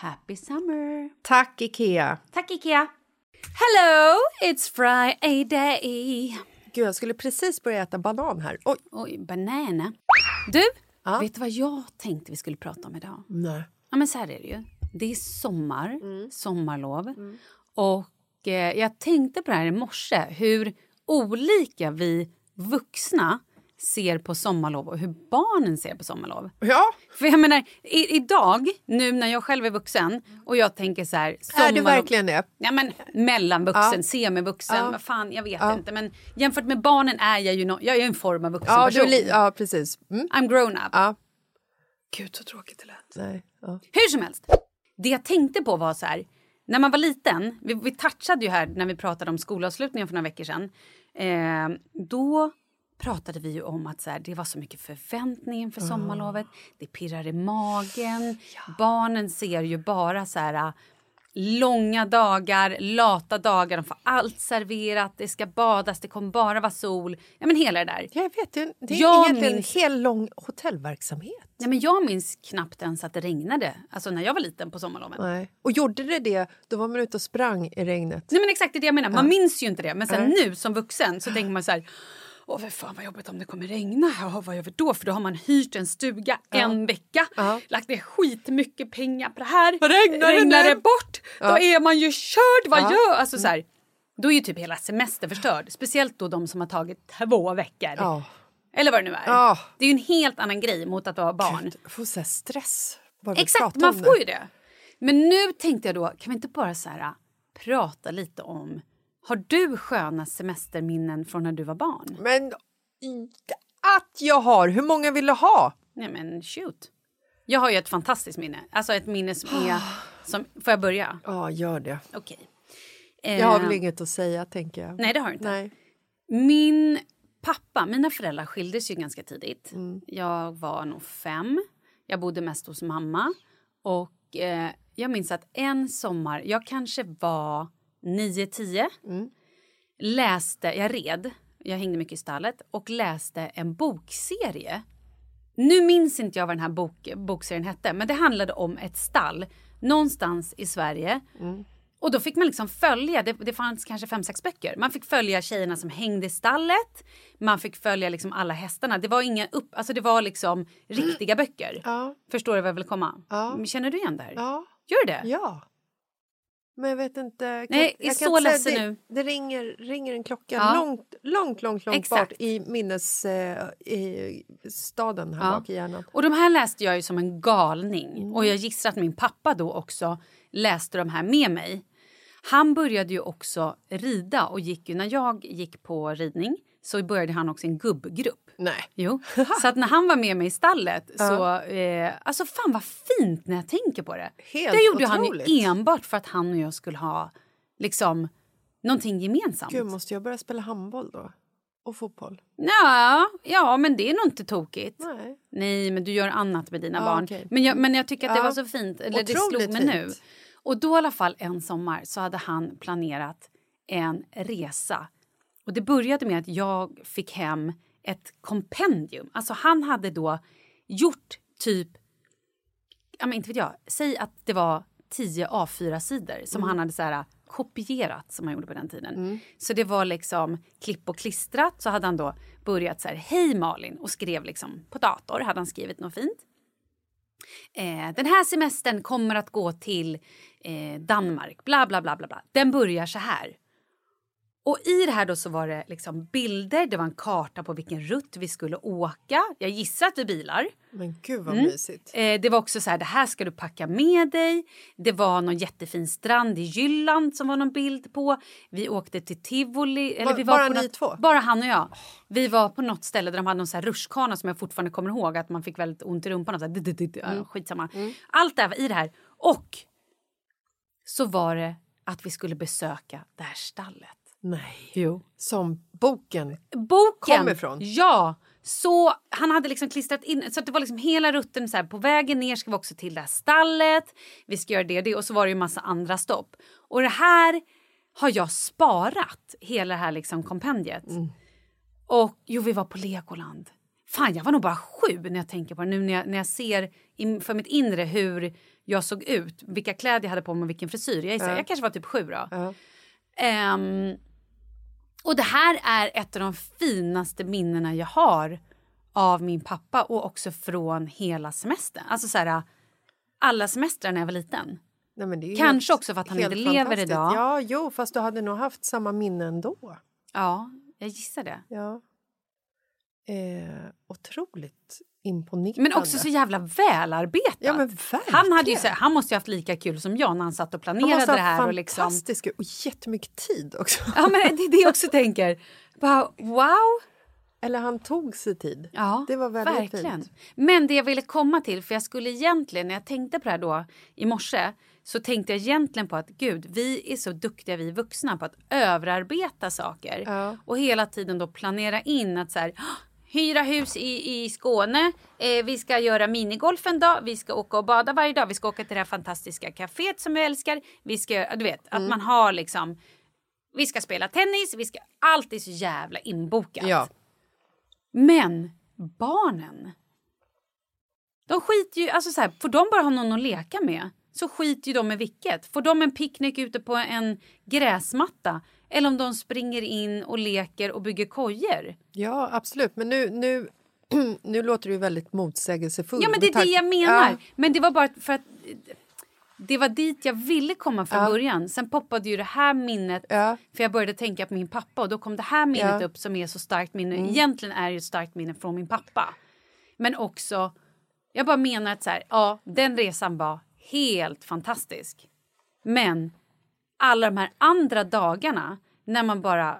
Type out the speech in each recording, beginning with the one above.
Happy summer! Tack, Ikea! Tack Ikea! Hello, it's Friday! Gud, jag skulle precis börja äta banan här. Oj! Oj, banana. Du, Ja. vet du vad jag tänkte vi skulle prata om idag? Nej. Ja, men så här är det ju. Det är sommar, Mm. sommarlov. Och eh, jag tänkte på det här i morse, hur olika vi vuxna ser på sommarlov och hur barnen ser på sommarlov. Ja, För jag menar, i, idag, nu när jag själv är vuxen och jag tänker så här... är du sommarlov- verkligen det? Ja, men mellanvuxen, Ja. semivuxen, Ja. vad fan, jag vet Ja. inte. Men jämfört med barnen är jag ju no, jag är en form av vuxen Ja, du person. är li- ja precis. Mm. I'm grown up. Ja. Gud, så tråkigt det lät. Nej. Ja. Hur som helst, det jag tänkte på var så här, när man var liten, vi, vi touchade ju här när vi pratade om skolavslutningen för några veckor sedan, eh, då pratade vi ju om att så här, det var så mycket förväntning inför sommarlovet, det pirrar i magen, barnen ser ju bara så här långa dagar, lata dagar, de får allt serverat, det ska badas, det kommer bara vara sol, ja men hela det där. Jag vet, det det är Jag egentligen minns- en hel lång hotellverksamhet. Nej, men jag minns knappt ens att det regnade, alltså när jag var liten på sommarloven. Nej. Och gjorde det det, då var man ute och sprang i regnet. Nej men exakt det är det jag menar, man minns ju inte det. Men sen nu som vuxen så tänker man så här Åh för fan vad jobbigt om det kommer regna. Ja, vad gör vi då? För då har man hyrt en stuga en vecka, Ja. lagt ner skitmycket pengar på det här. Regnar det Regnar nu? det bort, då Ja. är man ju körd. Vad Ja. gör... Alltså så här, då är ju typ hela semester förstörd. Speciellt då de som har tagit två veckor. Ja. Eller vad det nu är. Ja. Det är ju en helt annan grej mot att vara barn. Gud, jag får så stress. Bara Exakt, man får det. ju det. Men nu tänkte jag då, kan vi inte bara så här, prata lite om... Har du sköna semesterminnen från när du var barn? Men att jag har! Hur många vill du ha? Nej men shoot. Jag har ju ett fantastiskt minne. Alltså ett minne som är... Som, får jag börja? Ja, gör det. Okej. Jag har Eh, väl inget att säga, tänker jag. Nej, det har du inte. Nej. Min pappa, mina föräldrar skildes ju ganska tidigt. Mm. Jag var nog fem. Jag bodde mest hos mamma. Och eh, jag minns att en sommar, jag kanske var nio, tio. Mm. Läste, jag red, jag hängde mycket i stallet och läste en bokserie. Nu minns inte jag vad den här bok, bokserien hette, men det handlade om ett stall någonstans i Sverige. Och då fick man liksom följa, det, det fanns kanske fem, sex böcker. Man fick följa tjejerna som hängde i stallet. Man fick följa liksom alla hästarna. Det var inga upp, alltså det var liksom riktiga böcker. Ja. Förstår du vad jag vill komma? Ja. Känner du igen det här? Ja. Gör du det? Ja. Men jag vet inte. Kan, Nej, jag är så ledsen säga, nu. Det, det ringer, ringer en klocka Ja. långt, långt, långt, långt Exakt. bort i minnesstaden eh, här Ja. bak i hjärnan. Och de här läste jag ju som en galning. Mm. Och jag gissar att min pappa då också läste de här med mig. Han började ju också rida och gick ju, när jag gick på ridning så började han också en gubbgrupp. Nej. Jo. Så att när han var med mig i stallet så... Eh, alltså fan vad fint när jag tänker på det. Helt det gjorde han otroligt. ju enbart för att han och jag skulle ha liksom någonting gemensamt. Gud, måste jag börja spela handboll då? Och fotboll? Ja, ja, men det är nog inte tokigt. Nej. Nej, men du gör annat med dina Ja, barn. okej. Men, jag, men jag tycker att det Ja. var så fint. Eller det slog mig nu. fint. Och då i alla fall en sommar så hade han planerat en resa. Och det började med att jag fick hem ett kompendium. Alltså han hade då gjort typ, ja men inte vet jag, säg att det var 10 A4-sidor som han hade så här kopierat som man gjorde på den tiden. Så det var liksom klipp och klistrat så hade han då börjat så här, hej Malin och skrev liksom på dator hade han skrivit något fint. Eh, den här semestern kommer att gå till eh, Danmark, bla bla bla bla bla. Den börjar så här. Och i det här då så var det liksom bilder, det var en karta på vilken rutt vi skulle åka. Jag gissar att är bilar. Men gud vad Mm. mysigt. Eh, det var också så här, det här ska du packa med dig. Det var någon jättefin strand i Jylland som var någon bild på. Vi åkte till Tivoli. Eller Ba- vi var bara på ni något, två? Bara han och jag. Vi var på något ställe där de hade någon så här rutschkana som jag fortfarande kommer ihåg att man fick väldigt ont i rumpan. Och så här, Mm. skitsamma. Allt det här var i det här. Och så var det att vi skulle besöka det här stallet. Nej. Jo. Som boken. Boken! Kom ifrån? Ja! Så han hade liksom klistrat in, så att det var liksom hela rutten så här, på vägen ner ska vi också till det här stallet, vi ska göra det och det och så var det ju massa andra stopp. Och det här har jag sparat, hela det här liksom kompendiet. Och jo, vi var på Legoland. Fan, jag var nog bara sju när jag tänker på det nu när jag, när jag ser in, för mitt inre hur jag såg ut, vilka kläder jag hade på mig och vilken frisyr. Jag, gissar, jag kanske var typ sju då. Ja. Ehm, och det här är ett av de finaste minnena jag har av min pappa och också från hela semestern. Alltså så här, alla semestrar när jag var liten. Nej, Kanske också för att han inte lever idag. Ja, jo, fast du hade nog haft samma minne ändå. Ja, jag gissar det. Ja. Eh, otroligt imponerande. Men också så jävla välarbetat. Ja, men han, hade ju, han måste ju haft lika kul som jag när han satt och Han planerade måste det ha här. Och liksom, och jättemycket tid också. ja, men det är det jag också tänker. Bara, wow! Eller han tog sig tid. Ja, Det var väldigt verkligen. fint. Men det jag ville komma till, för jag skulle egentligen, när jag tänkte på det här då i morse, så tänkte jag egentligen på att gud, vi är så duktiga vi vuxna på att överarbeta saker. Ja. Och hela tiden då planera in att så här, "Ah, hyra hus i, i Skåne, eh, vi ska göra minigolf en dag, vi ska åka och bada varje dag, vi ska åka till det här fantastiska kaféet som jag älskar. Vi ska, du vet, att Mm. man har liksom, vi ska spela tennis, vi ska, allt är så jävla inbokat. Ja. Men barnen. De skiter ju, alltså så här, får de bara ha någon att leka med så skiter ju de med vilket. Får de en picknick ute på en gräsmatta eller om de springer in och leker och bygger kojer. ja, absolut. Men nu, nu, nu låter ju väldigt motsägelsefullt. Ja men det är det jag menar. Ja. Men det var bara för att det var dit jag ville komma från Ja. början. Sen poppade ju det här minnet Ja. för jag började tänka på min pappa och då kom det här minnet Ja. Mm. upp som är så starkt minne. Egentligen är det ett starkt minne från min pappa. Men också, jag bara menar att så här, ja, den resan var helt fantastisk. Men alla de här andra dagarna när man bara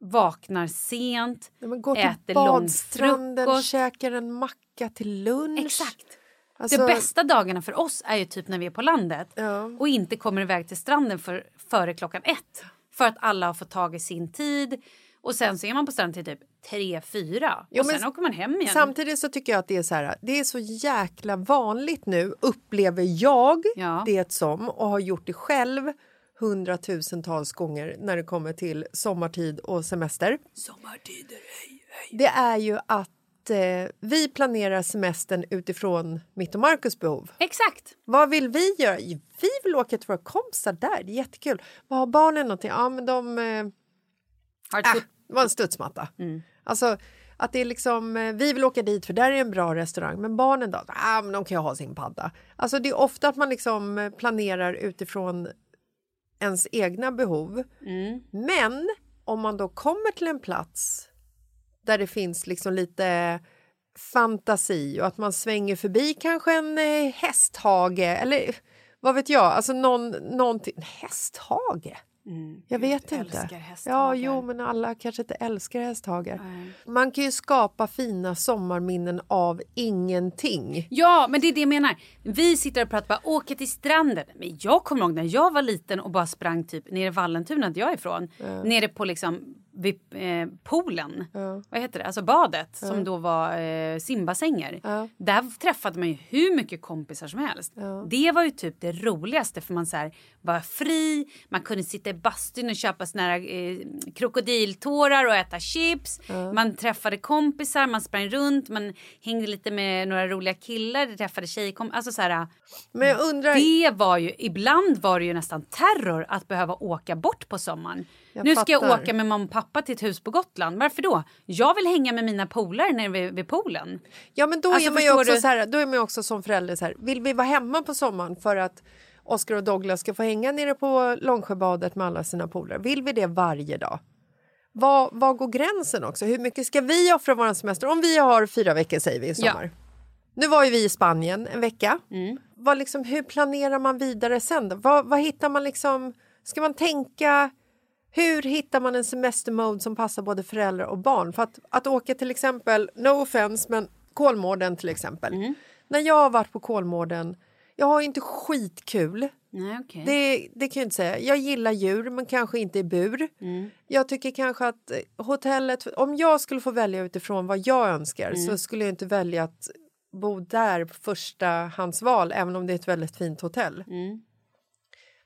vaknar sent, När man går äter lång frukost. käkar en macka till lunch. Exakt. Alltså, De bästa dagarna för oss är ju typ när vi är på landet Ja. och inte kommer iväg till stranden för, före klockan ett. För att alla har fått tag i sin tid. Och sen så är man på stranden till typ tre, fyra. Jo, och sen åker man hem igen. Samtidigt så tycker jag att det är så här, det är så jäkla vanligt nu, upplever jag Ja. det som och har gjort det själv hundratusentals gånger när det kommer till sommartid och semester. Sommartider, hej, hej. Det är ju att eh, vi planerar semestern utifrån mitt och Marcus behov. Exakt. Vad vill vi göra? Vi vill åka till våra kompisar där, det är jättekul. Vad har barnen någonting? Ja, men de... Eh, Har ett Äh, det var en studsmatta. Alltså, att det är liksom, eh, vi vill åka dit för där är en bra restaurang, men barnen då? Ah, men de kan ju ha sin padda. Alltså, det är ofta att man liksom eh, planerar utifrån ens egna behov. Men om man då kommer till en plats där det finns liksom lite fantasi och att man svänger förbi kanske en eh, hästhage eller vad vet jag, alltså någon, någonting. Hästhage? Jag vet jag inte. Ja, jo, men alla kanske inte älskar hästhagar. Man kan ju skapa fina sommarminnen av ingenting. Ja, men det är det jag menar. Vi sitter och pratar bara åka till stranden. Men jag kommer ihåg när jag var liten och bara sprang typ nere i Vallentuna där jag är ifrån. Nere på liksom vid eh, poolen. Vad heter det? Alltså badet som då var eh, simbassänger. Där träffade man ju hur mycket kompisar som helst. Det var ju typ det roligaste för man så här, var fri, man kunde sitta i bastun och köpa såna här eh, krokodiltårar och äta chips. Man träffade kompisar, man sprang runt, man hängde lite med några roliga killar, träffade tjejkompisar. Alltså så här, Men jag undrar... det var ju, ibland var det ju nästan terror att behöva åka bort på sommaren. Jag nu ska jag åka med mamma och pappa till ett hus på Gotland. Varför då? Jag vill hänga med mina polare nere vid, vid poolen. Ja, men då, Alltså, är man ju också du? så här, då är man ju också som förälder så här, vill vi vara hemma på sommaren för att Oscar och Douglas ska få hänga nere på Långsjöbadet med alla sina polare? Vill vi det varje dag? Var, var går gränsen också? Hur mycket ska vi offra vår semester? Om vi har fyra veckor säger vi i Ja. sommar. Nu var ju vi i Spanien en vecka. Mm. Vad liksom, hur planerar man vidare sen? Vad, vad hittar man liksom? Ska man tänka? Hur hittar man en semestermode som passar både föräldrar och barn? För att, att åka till exempel, no offense, men Kolmården till exempel. Mm. När jag har varit på Kolmården, jag har inte skitkul. Nej, okej. Det, det kan jag inte säga. Jag gillar djur, men kanske inte i bur. Jag tycker kanske att eh, hotellet... Om jag skulle få välja utifrån vad jag önskar så skulle jag inte välja att bo där på första hans val, även om det är ett väldigt fint hotell.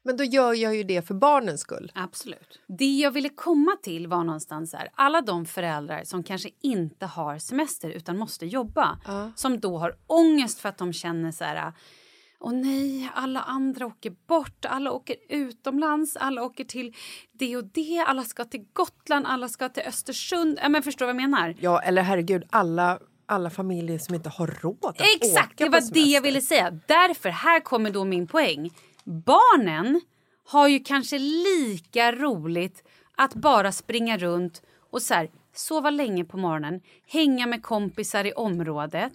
Men då gör jag ju det för barnens skull. Absolut. Det jag ville komma till var någonstans här, alla de föräldrar som kanske inte har semester utan måste jobba. Som då har ångest för att de känner så här Åh nej, alla andra åker bort, alla åker utomlands, alla åker till det och det, alla ska till Gotland, alla ska till Östersund. Ja, men förstår vad jag menar? Ja, eller herregud, alla, alla familjer som inte har råd att Exakt, åka det på var det jag ville säga. Därför, här kommer då min poäng. Barnen har ju kanske lika roligt att bara springa runt och så här, sova länge på morgonen, hänga med kompisar i området,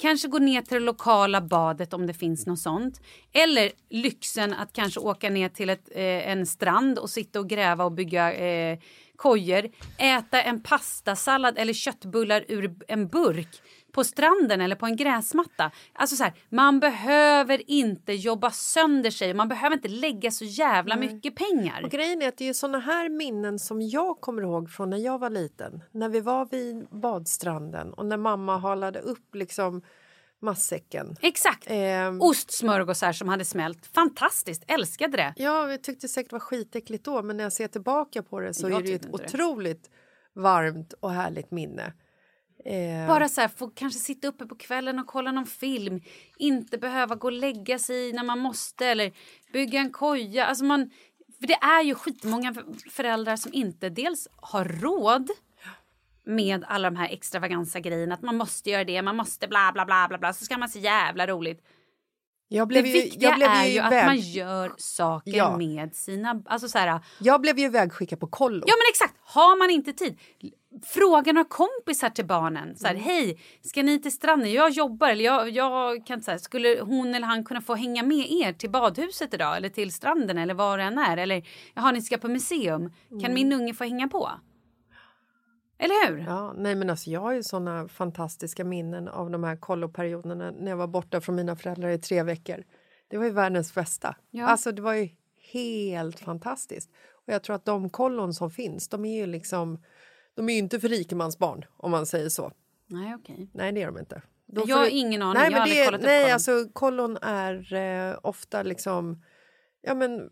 kanske gå ner till det lokala badet om det finns något sånt. Eller lyxen att kanske åka ner till ett, eh, en strand och sitta och gräva och bygga eh, kojor, äta en pastasallad eller köttbullar ur en burk på stranden eller på en gräsmatta. Alltså så här, man behöver inte jobba sönder sig, man behöver inte lägga så jävla mycket pengar. Och grejen är att det är såna här minnen som jag kommer ihåg från när jag var liten. När vi var vid badstranden och när mamma halade upp liksom matsäcken. Exakt. Ehm, Ostsmörgåsar som hade smält. Fantastiskt, älskade det. Ja, jag tyckte säkert det var skitäckligt då men när jag ser tillbaka på det så Jag är det ett inte det. otroligt varmt och härligt minne. Eh, Bara så här, få kanske sitta uppe på kvällen och kolla någon film. Inte behöva gå och lägga sig när man måste eller bygga en koja. Alltså man, för det är ju skitmånga föräldrar som inte dels har råd med alla de här extravaganza grejerna. Att man måste göra det, man måste bla bla bla bla bla. Så ska man se jävla roligt. jag Det blev ju, viktiga jag blev är ju ju att man gör saker Ja. med sina... Alltså så här, Jag blev ju ivägskickad på kollo. Ja men exakt, har man inte tid. Fråga några kompisar till barnen. Så här, Mm. Hej, ska ni till stranden? Jag jobbar. Eller jag, jag kan, så här, skulle hon eller han kunna få hänga med er till badhuset idag? Eller till stranden eller var det än är? Eller jaha, ni ska på museum. Kan Mm. min unge få hänga på? Eller hur? Ja, nej men alltså jag har ju såna fantastiska minnen av de här kolloperioderna när jag var borta från mina föräldrar i tre veckor. Det var ju världens bästa. Ja. Alltså det var ju helt fantastiskt. Och jag tror att de kollon som finns, de är ju liksom, de är ju inte för rikemansbarn om man säger så. Nej, okej. Nej, det är de inte. Då Jag har ingen aning. Nej, jag har aldrig det kollat upp nej kollon. alltså kollon är eh, ofta liksom, ja men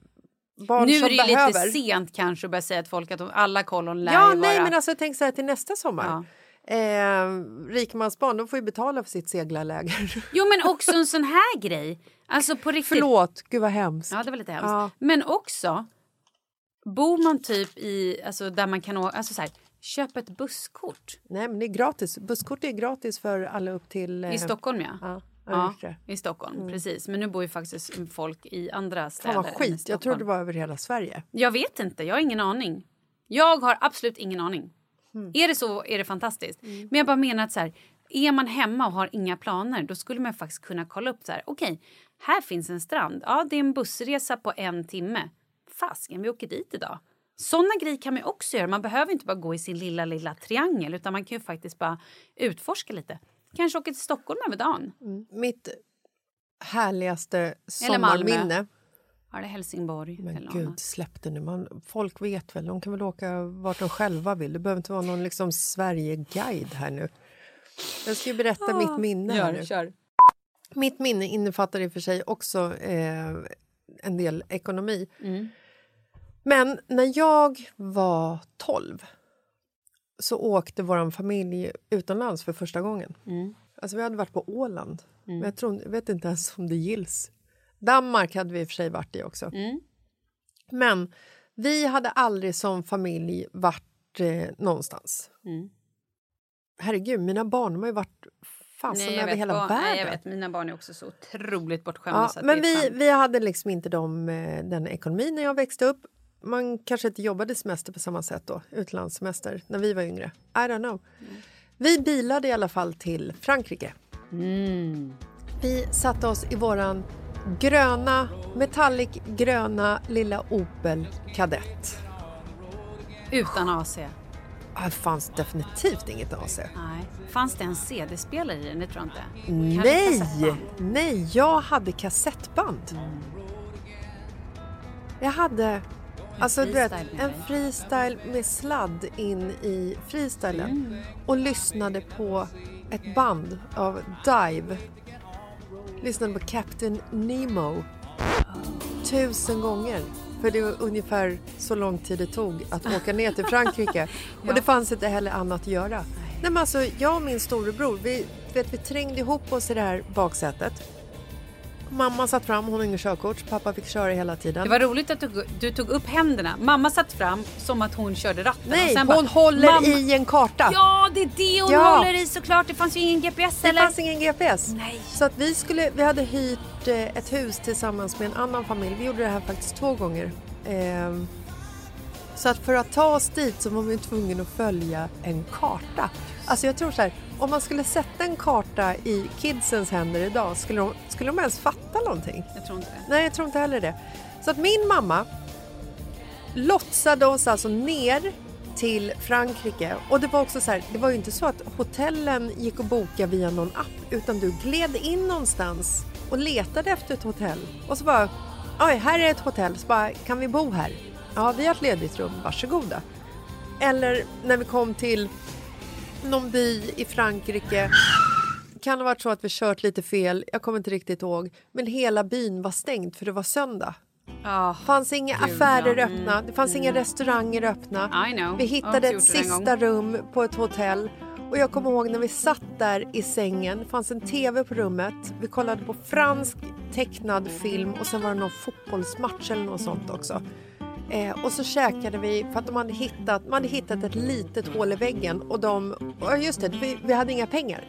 barn Nu som är det behöver. lite sent kanske att börja säga till folk att de, alla kollon lär Ja, ju nej vara... men alltså tänk så här till nästa sommar. Eh, rikemansbarn, de får ju betala för sitt seglarläger. Jo men också en sån här grej. Alltså på riktigt. Förlåt, gud vad hemskt. Ja det var lite hemskt. Ja. Men också. Bor man typ i, alltså där man kan åka, alltså så här, köp ett busskort. Nej men det är gratis. Busskort är gratis för alla upp till... eh, I Stockholm ja. Ja, Ja, i Stockholm, precis. Men nu bor ju faktiskt folk i andra städer. Fan vad skit, jag trodde det var över hela Sverige. Jag vet inte, jag har ingen aning. Jag har absolut ingen aning. Hmm. Är det så är det fantastiskt. Men jag bara menar att så här, är man hemma och har inga planer då skulle man faktiskt kunna kolla upp så här. Okej, här finns en strand. Ja, det är en bussresa på en timme. Fasken, vi åker dit idag. Såna grejer kan man också göra. Man behöver inte bara gå i sin lilla, lilla triangel utan man kan ju faktiskt bara utforska lite. Kanske åka till Stockholm över dagen. Mitt härligaste sommarminne... Ja, det Helsingborg Men eller gud, annat. släpp det nu. Man, folk vet väl, de kan väl åka vart de själva vill. Det behöver inte vara någon liksom Sverige-guide här nu. Jag ska berätta mitt minne här nu. Ah, kör. Mitt minne innefattar i och för sig också eh, en del ekonomi. Mm. Men när jag var 12 så åkte vår familj utomlands för första gången. Mm. Alltså vi hade varit på Åland, men jag, tror, jag vet inte ens om det gills. Danmark hade vi i och för sig varit i också. Mm. Men vi hade aldrig som familj varit eh, någonstans. Mm. Herregud, mina barn har ju varit fasen över hela barn, världen. nej, jag vet. Mina barn är också så otroligt bortskämda. Ja, men vi, fan- vi hade liksom inte de, eh, den ekonomin när jag växte upp. Man kanske inte jobbade semester på samma sätt då, utlandssemester, när vi var yngre. I don't know. Vi bilade i alla fall till Frankrike. Mm. Vi satte oss i våran gröna, metallic gröna lilla Opel Kadett. Utan AC. Det fanns definitivt inget AC. Nej. Fanns det en CD-spelare i den? Det tror jag inte. Nej, nej, jag hade kassettband. Jag hade alltså, du vet, en freestyle med sladd in i freestylen Mm. och lyssnade på ett band av Dive. Lyssnade på Captain Nemo tusen gånger. För det var ungefär så lång tid det tog att åka ner till Frankrike. Och det fanns inte heller annat att göra. Nej, men alltså, jag och min storebror, vi, vet, vi trängde ihop oss i det här baksätet. Mamma satt fram, hon har ingen körkort, pappa fick köra hela tiden. Det var roligt att du, du tog upp händerna. Mamma satt fram som att hon körde ratten. Nej, hon bara, håller "Mamma-" i en karta. Ja, det är det hon Ja. håller i såklart. Det fanns ju ingen GPS Det eller? fanns ingen GPS. Nej. Så att vi, skulle, vi hade hyrt eh, ett hus tillsammans med en annan familj. Vi gjorde det här faktiskt två gånger. Ehm, så att för att ta oss dit så var vi tvungna att följa en karta. Alltså jag tror så här, om man skulle sätta en karta i kidsens händer idag, skulle de, skulle de ens fatta någonting? Jag tror inte det. Nej, jag tror inte heller det. Så att min mamma lotsade oss alltså ner till Frankrike. Och det var också så här, det var ju inte så att hotellen gick att boka via någon app utan du gled in någonstans och letade efter ett hotell. Och så bara, oj, här är ett hotell, så bara, kan vi bo här? Ja, vi har ett ledigt rum, varsågoda. Eller när vi kom till någon by i Frankrike kan ha varit så att vi kört lite fel, jag kommer inte riktigt ihåg. Men hela byn var stängd för det var söndag. Det fanns inga Gud, affärer ja. öppna, det fanns inga restauranger öppna. I know. Vi hittade ett sista rum på ett hotell. Och jag kommer ihåg när vi satt där i sängen, det fanns en tv på rummet. Vi kollade på fransk tecknad film och sen var det någon fotbollsmatch eller något sånt också. Eh, och så käkade vi för att de hade hittat, man hade hittat ett litet hål i väggen och de, just det, vi, vi hade inga pengar.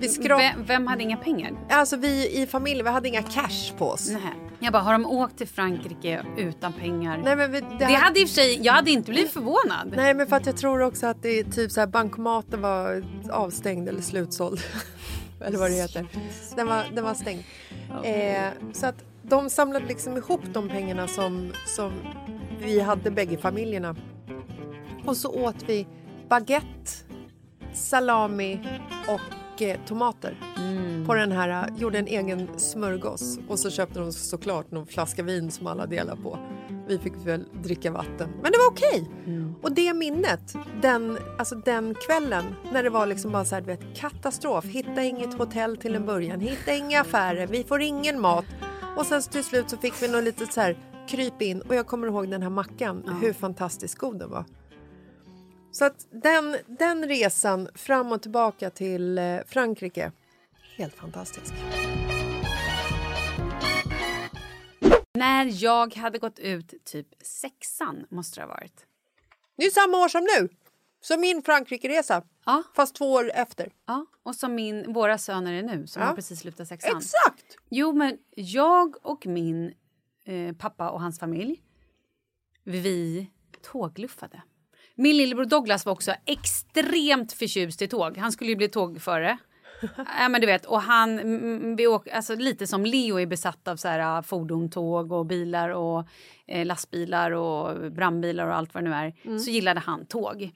Vi skrap, Vem, vem hade inga pengar? alltså vi i familjen, vi hade inga cash på oss. Nej. Jag bara, har de åkt till Frankrike utan pengar? Nej, men vi- det här- hade i och för sig, jag hade inte blivit förvånad. Nej, men för att jag tror också att det är typ så här bankomaten var avstängd eller slutsåld. eller vad det heter. Den var, den var stängd. Eh, så att de samlade liksom ihop de pengarna som, som vi hade bägge familjerna. Och så åt vi baguette, salami och eh, tomater. På den här, eh, gjorde en egen smörgås och så köpte de såklart någon flaska vin som alla delade på. Vi fick väl dricka vatten, men det var okej. Och det minnet, den, alltså den kvällen när det var liksom bara så här, vet, katastrof. Hitta inget hotell till en början, hitta inga affärer, vi får ingen mat. Och sen till slut så fick vi något litet så här kryp in och jag kommer ihåg den här mackan, hur fantastiskt god den var. Så att den, den resan fram och tillbaka till eh, Frankrike, helt fantastisk. När jag hade gått ut typ sexan måste det ha varit. Det är samma år som nu, som min Frankrike-resa, Ja. fast två år efter. Ja, och som min, våra söner är nu som Ja. har precis slutat sexan. Exakt! Jo, men jag och min eh, pappa och hans familj, vi tågluffade. Min lillebror Douglas var också extremt förtjust i tåg. Han skulle ju bli tågförare. ja, men du vet, och han, mm, vi åk, alltså, lite som Leo är besatt av så här, fordon, tåg och bilar och eh, lastbilar och brandbilar och allt vad det nu är. Så gillade han tåg.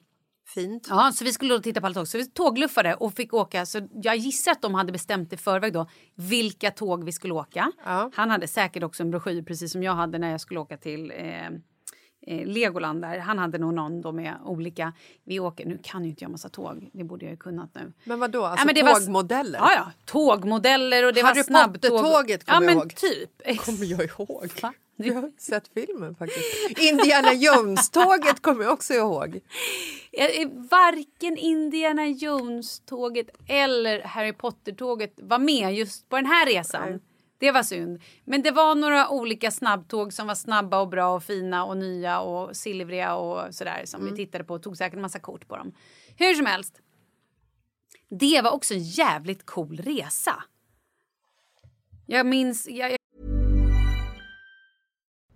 Fint. Ja, så vi skulle då titta på alla tåg. Så vi tågluffade och fick åka. Så jag gissar att de hade bestämt i förväg då vilka tåg vi skulle åka. Ja. Han hade säkert också en broschyr precis som jag hade när jag skulle åka till eh, eh, Legoland där. Han hade nog någon då med olika. Vi åker, nu kan ju inte jag massa tåg, det borde jag ju kunnat nu. Men vad då? Alltså Ja, men det var- tågmodeller? Ja, ja, tågmodeller och det Harry var snabbtåg. Potter-tåget Ja, kommer jag men ihåg. typ. kommer jag ihåg. Va? Jag har sett filmen faktiskt. Indiana Jones-tåget kommer jag också ihåg. Varken Indiana Jones-tåget eller Harry Potter-tåget var med just på den här resan. Nej. Det var synd. Men det var några olika snabbtåg som var snabba och bra och fina och nya och silvriga och sådär som vi tittade på och tog säkert en massa kort på dem. Hur som helst. Det var också en jävligt cool resa. Jag minns... Jag,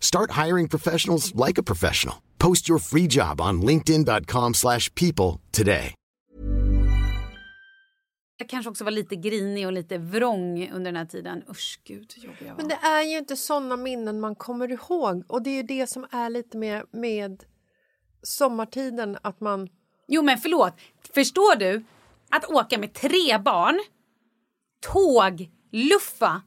Start hiring professionals like a professional. Post your free job on linkedin.com/people slash people today. jag kanske också var lite grinig och lite vrång under den här tiden. Usch, gud jag var. Men det är ju inte såna minnen man kommer ihåg. Och det är ju det som är lite med, med sommartiden, att man... Jo, men förlåt. Förstår du att åka med tre barn, tåg, luffa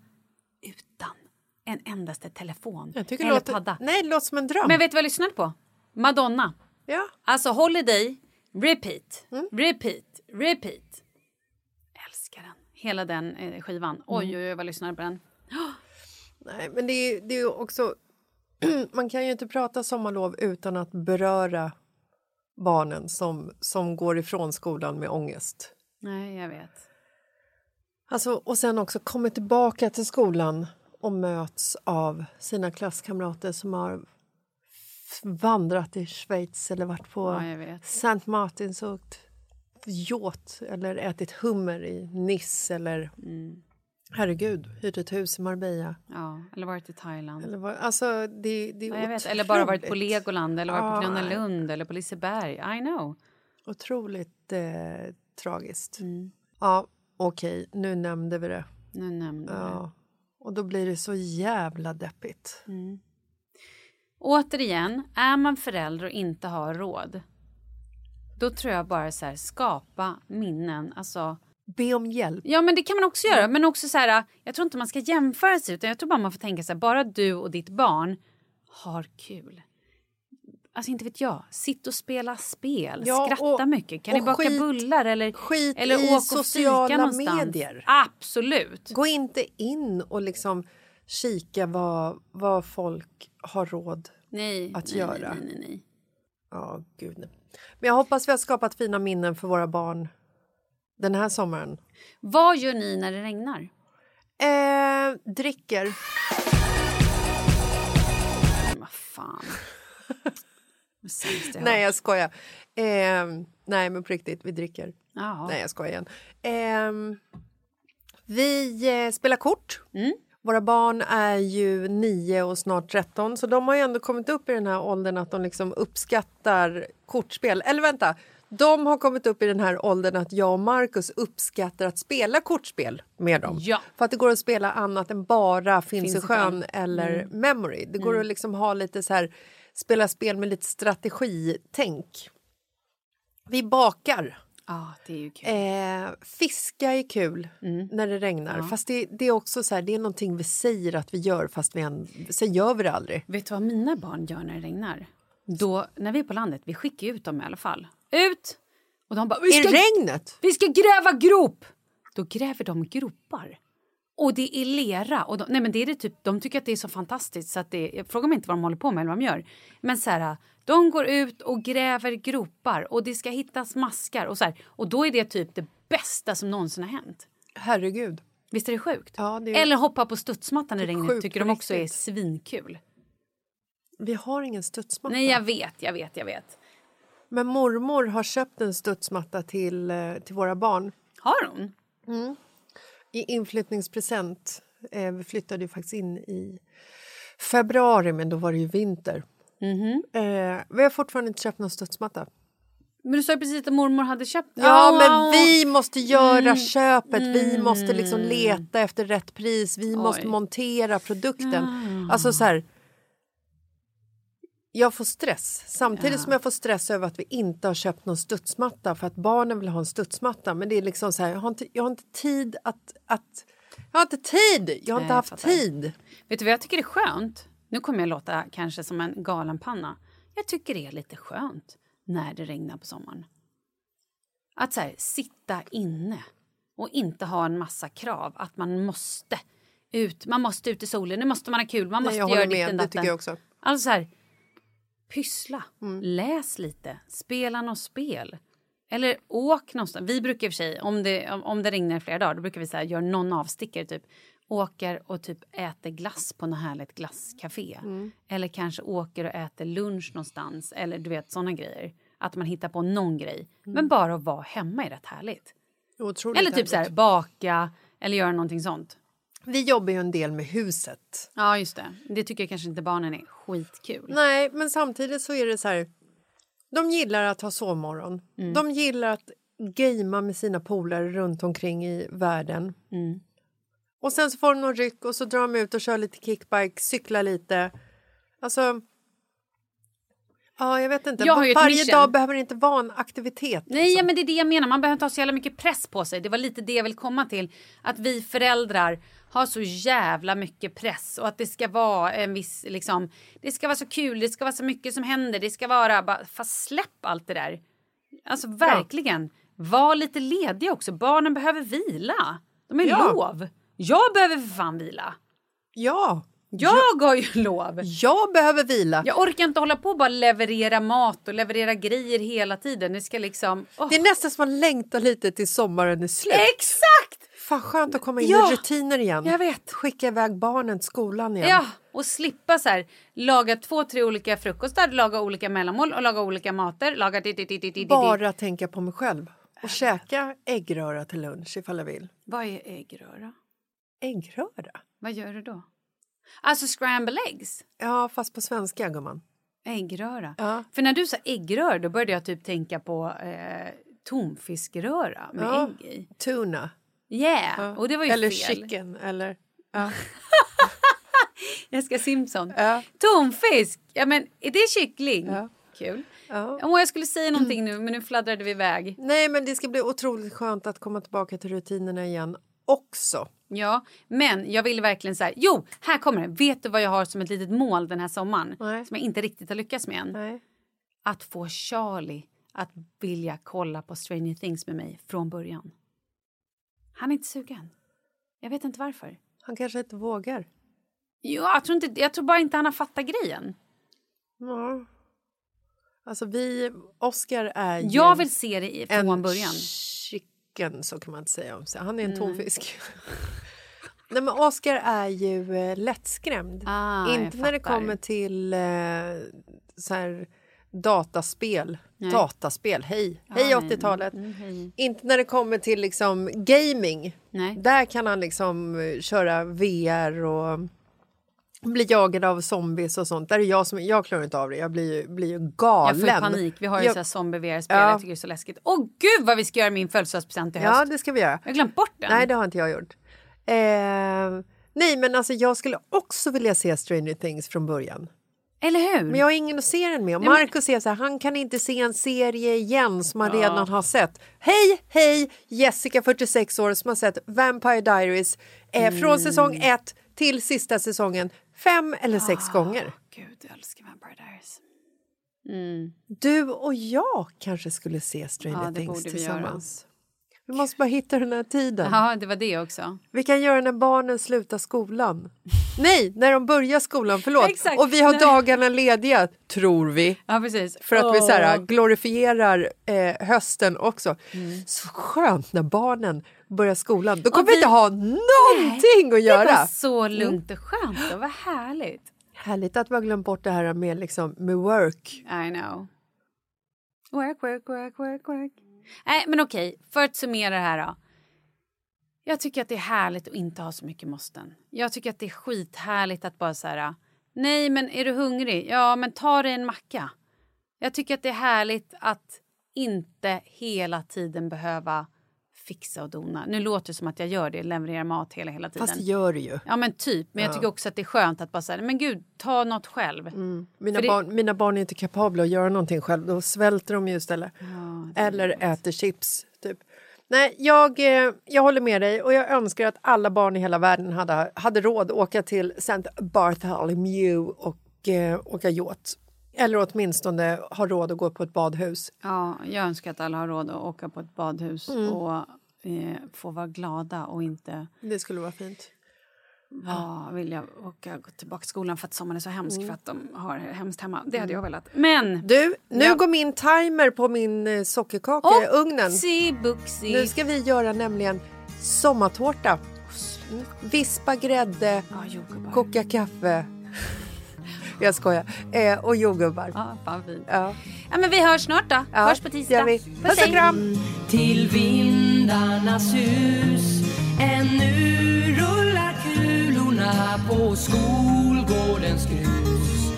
en endaste telefon Jag tycker eller låter, padda? nej, det låter som en dröm. Men vet du vad jag lyssnade på? Madonna. ja. Alltså Holiday, repeat, Mm. repeat, repeat. Älskar den. Hela den eh, skivan. Oj, Mm. oj, oj, vad jag lyssnade på den. Nej, men det är, det är också... man kan ju inte prata sommarlov utan att beröra barnen som, som går ifrån skolan med ångest. Nej, jag vet. Alltså, och sen också kommer tillbaka till skolan och möts av sina klasskamrater som har vandrat i Schweiz eller varit på Ja. Saint Martins och åkt yacht eller ätit hummer i Nice eller Mm. herregud, hyrt ett hus i Marbella. Ja, eller varit i Thailand. Eller, vad- alltså, det, det Ja, vet. Eller bara varit på Legoland eller varit på Ja, Gröna nej. Lund eller på Liseberg. I know. Otroligt eh, tragiskt. Mm. Ja, okej, nu nämnde vi det. Nu nämnde. Ja. Och då blir det så jävla deppigt. Återigen, är man förälder och inte har råd då tror jag bara så här, skapa minnen. Alltså, Be om hjälp. ja, men det kan man också göra. Men också så här, jag tror inte man ska jämföra sig utan jag tror bara man får tänka så här, bara du och ditt barn har kul. Alltså inte vet jag, sitt och spela spel, Ja, skratta och- mycket. Kan ni baka skit- bullar eller, skit eller åka och sociala fika någonstans? medier. Absolut. Gå inte in och liksom kika vad, vad folk har råd Nej, att nej, göra. Nej, nej, nej. Ja, gud nej. Men jag hoppas vi har skapat fina minnen för våra barn den här sommaren. Vad gör ni när det regnar? Eh, dricker. Vad fan. Jag Nej, jag skojar. Eh, nej, men på riktigt, vi dricker. Jaha. Nej, jag skojar igen. Eh, vi spelar kort. Mm. Våra barn är ju 9 och snart 13 så de har ju ändå kommit upp i den här åldern att de liksom uppskattar kortspel. Eller vänta, de har kommit upp i den här åldern att jag och Markus uppskattar att spela kortspel med dem. Ja. För att det går att spela annat än bara Finns, Finns i sjön eller Memory. Det går att liksom ha lite så här, spela spel med lite strategitänk. Vi bakar. Ja, det är ju kul. Eh, fiska är kul när det regnar. Fast det, det är också så här, det är någonting vi säger att vi gör fast vi än, sen gör vi det aldrig. Vet du vad mina barn gör när det regnar? Då, när vi är på landet, vi skickar ut dem i alla fall. Ut! Och de bara, vi I ska, regnet? vi ska gräva grop! Då gräver de gropar. Och det är lera. Och de, nej men det är det typ, de tycker att det är så fantastiskt så att det, jag frågar mig inte vad de håller på med eller vad de gör. Men så här, de går ut och gräver gropar och det ska hittas maskar och så här. Och då är det typ det bästa som någonsin har hänt. Herregud. Visst är det sjukt? Ja, det är- Eller hoppa på studsmattan i är regnet tycker de också är riktigt. svinkul. Vi har ingen studsmatta. Nej jag vet, jag vet, jag vet. Men mormor har köpt en studsmatta till, eh, till våra barn Har hon? I inflyttningspresent. Eh, vi flyttade ju faktiskt in i februari, men då var det ju vinter. Mhm. Eh, vi har fortfarande inte köpt någon studsmatta. Men du sa ju precis att mormor hade köpt. Ja, Åh, men vi måste göra Mm. köpet. Vi måste liksom leta efter rätt pris. Vi måste Oj. montera produkten. Ah. Alltså så här... Jag får stress, samtidigt Ja. som jag får stress över att vi inte har köpt någon studsmatta för att barnen vill ha en studsmatta. Men det är liksom så här, jag har inte, jag har inte tid att, att... Jag har inte tid! Jag har Nej, inte haft tid. Vet du vad jag tycker är skönt? Nu kommer jag låta kanske som en galenpanna. Jag tycker det är lite skönt när det regnar på sommaren. Att så här, sitta inne och inte ha en massa krav att man måste ut. Man måste ut i solen, nu måste man ha kul, man Nej, måste jag göra ditten det datten. Alltså så här, pyssla, Mm. läs lite, spela något spel. Eller åk någonstans. Vi brukar i och för sig, om det, om, det regnar flera dagar, då brukar vi så här, göra någon avstickare. Typ. Åker och typ äter glass på något härligt glasscafé. Mm. Eller kanske åker och äter lunch någonstans. Eller du vet såna grejer. Att man hittar på någon grej. Men bara att vara hemma är rätt härligt. Otroligt Eller typ så här, härligt. baka eller göra någonting sånt. Vi jobbar ju en del med huset. Ja, just det. Det tycker jag kanske inte barnen är skitkul. Nej, men samtidigt så är det så här... De gillar att ha sovmorgon. Mm. De gillar att gamea med sina polare runt omkring i världen. Mm. Och sen så får de någon ryck och så drar de ut och kör lite kickbike, cyklar lite. Alltså... Ja, jag vet inte. Jag har Varje dag behöver det inte vara en aktivitet. Nej, liksom. ja, men det är det jag menar. Man behöver inte ha så jävla mycket press på sig. Det var lite det jag vill komma till. Att vi föräldrar har så jävla mycket press och att det ska vara en viss liksom. Det ska vara så kul. Det ska vara så mycket som händer. Det ska vara bara. Fast släpp allt det där. Alltså verkligen. Var lite ledig också. Barnen behöver vila. De är Ja. lov. Jag behöver för fan vila. Ja, Jag har ju lov. jag behöver vila. Jag orkar inte hålla på och bara leverera mat och leverera grejer hela tiden. Det ska liksom... åh. Det är nästan som man längtar lite till sommaren är slut. Exakt! Fan skönt att komma in Ja, i rutiner igen. jag vet. Skicka iväg barnen till skolan igen. Ja, och slippa så här, laga två, tre olika frukostar, laga olika mellanmål och laga olika mater. Laga di, di, di, di, di, di. Bara tänka på mig själv. Och käka äggröra till lunch ifall jag vill. Vad är äggröra? Äggröra? Vad gör du då? Alltså scramble eggs? Ja, fast på svenska gumman. Äggröra. Ja. För när du sa äggröra då började jag typ tänka på eh, tonfiskröra med Ja. ägg i. Tuna. Yeah, Ja. och det var ju eller fel. chicken. Eller... Ja. Jessica Simpson. Ja. Tonfisk! Ja men är det kyckling? Ja. Kul. Ja. Åh, jag skulle säga någonting nu men nu fladdrade vi iväg. Nej, men det ska bli otroligt skönt att komma tillbaka till rutinerna igen också. Ja, men jag vill verkligen så här. Jo, här kommer det. Vet du vad jag har som ett litet mål den här sommaren? Nej. Som jag inte riktigt har lyckats med än. Nej. Att få Charlie att vilja kolla på Stranger Things med mig från början. Han är inte sugen. Jag vet inte varför. Han kanske inte vågar. Jo, jag, tror inte, jag tror bara inte han har fattat grejen. Ja. Alltså vi, Oscar är ju Jag vill se det från en början. chicken så kan man inte säga om sig. Han är en tonfisk. Nej men Oscar är ju eh, lättskrämd. Ah, inte när det kommer till eh, så här dataspel. Nej. Dataspel, hej! Ah, hej nej. 80-talet. Mm, hej. Inte när det kommer till liksom gaming. Nej. Där kan han liksom eh, köra VR och bli jagad av zombies och sånt. Där är jag som jag klarar inte av det. Jag blir ju, blir ju galen. Jag får panik. Vi har ju Jag- zombie-VR-spel. Ja. Jag tycker det är så läskigt. Åh gud vad vi ska göra min födelsedagspresent i höst. Ja, det ska vi göra. Jag har glömt bort den. Nej, det har inte jag gjort. Eh, nej, men alltså jag skulle också vilja se Stranger Things från början. Eller hur? Men jag har ingen att se den med. Och Marcus säger så här, han kan inte se en serie igen som han redan har sett. Hej, hej! Jessica, 46 år, som har sett Vampire Diaries eh, Mm. från säsong 1 till sista säsongen fem eller sex Ah. gånger. Gud, jag älskar Vampire Diaries. Du och jag kanske skulle se Stranger Ja, Things tillsammans. Vi måste bara hitta den här tiden. Ja, det var det också. Vi kan göra när barnen slutar skolan. Nej, när de börjar skolan, förlåt. Exakt. Och vi har Nej. dagarna lediga, tror vi. Ja, precis. För att vi så här, glorifierar eh, hösten också. Så skönt när barnen börjar skolan. Då kommer vi inte ha någonting att Det göra. var så lugnt och skönt. Det var härligt. Härligt att vi har glömt bort det här med, liksom, med work. I know. Work, work, work, work, work. Nej, men okej. För att summera det här då. Jag tycker att det är härligt att inte ha så mycket måsten. Jag tycker att det är skithärligt att bara så här... Nej, men är du hungrig? Ja, men ta dig en macka. Jag tycker att det är härligt att inte hela tiden behöva fixa och dona. Nu låter det som att jag gör det, levererar mat hela, hela tiden. Fast det gör det ju. Ja, men typ. Men jag tycker också att det är skönt att bara säga, men gud, ta något själv. Mina, För det- barn, mina barn är inte kapabla att göra någonting själv. Då svälter de ju istället. Eller äter chips. Typ. Nej, jag, eh, jag håller med dig och jag önskar att alla barn i hela världen hade, hade råd att åka till St. Bartholomew och eh, åka yacht. Eller åtminstone ha råd att gå på ett badhus. Ja, jag önskar att alla har råd att åka på ett badhus och eh, få vara glada och inte Det skulle vara fint. ja, vilja åka gå tillbaka till skolan för att sommaren är så hemsk för att de har hemskt hemma. Det hade jag velat. Men... Du, nu Ja. går min timer på min eh, sockerkaka i ugnen. Boosie. Nu ska vi göra nämligen sommartårta. Mm. Vispa grädde, jordgubbar. koka kaffe. Jag skojar. Eh, och jordgubbar. Ja, fan fint. Ja. Ja, men vi hörs snart då. Ja, hörs på tisdag. gör vi. Puss och hej. kram! till vindarnas hus. Ännu rullar kulorna på skolgårdens grus.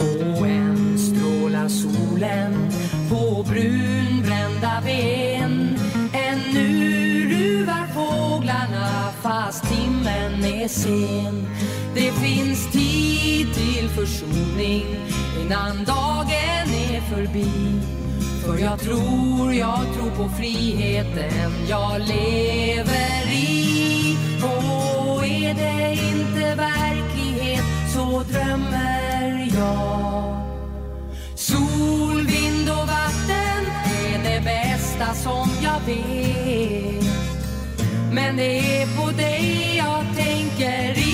Och än strålar solen på brunbrända ben. Ännu ruvar fåglarna fast timmen är sen. Det finns tid till försoning innan dagen är förbi. För jag tror, jag tror på friheten jag lever i. Och är det inte verklighet så drömmer jag. Sol, vind och vatten är det bästa som jag vet. Men det är på dig jag tänker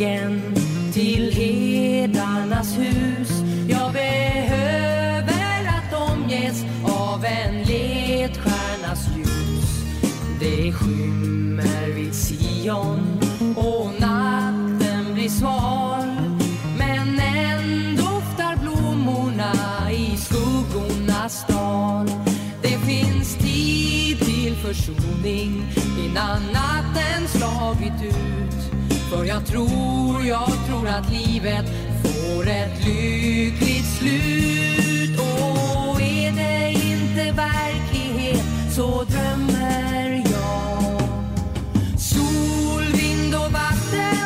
vägen till herdarnas hus. Jag behöver att omges av en ledstjärnas ljus. Det skymmer vid Sion och natten blir sval. Men än doftar blommorna i skuggornas dal. Det finns tid till försoning innan natten slagit ut. För jag tror, jag tror att livet får ett lyckligt slut. Och är det inte verklighet så drömmer jag. Sol, vind och vatten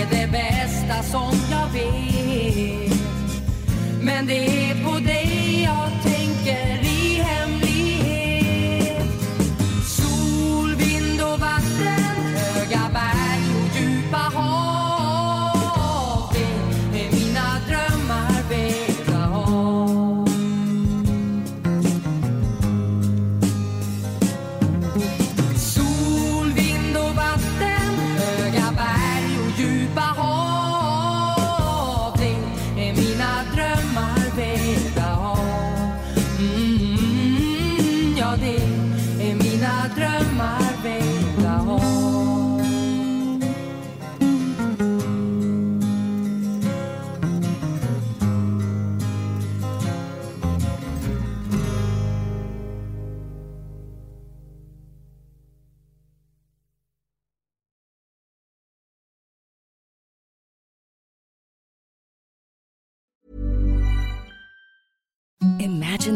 är det bästa som jag vet. Men det är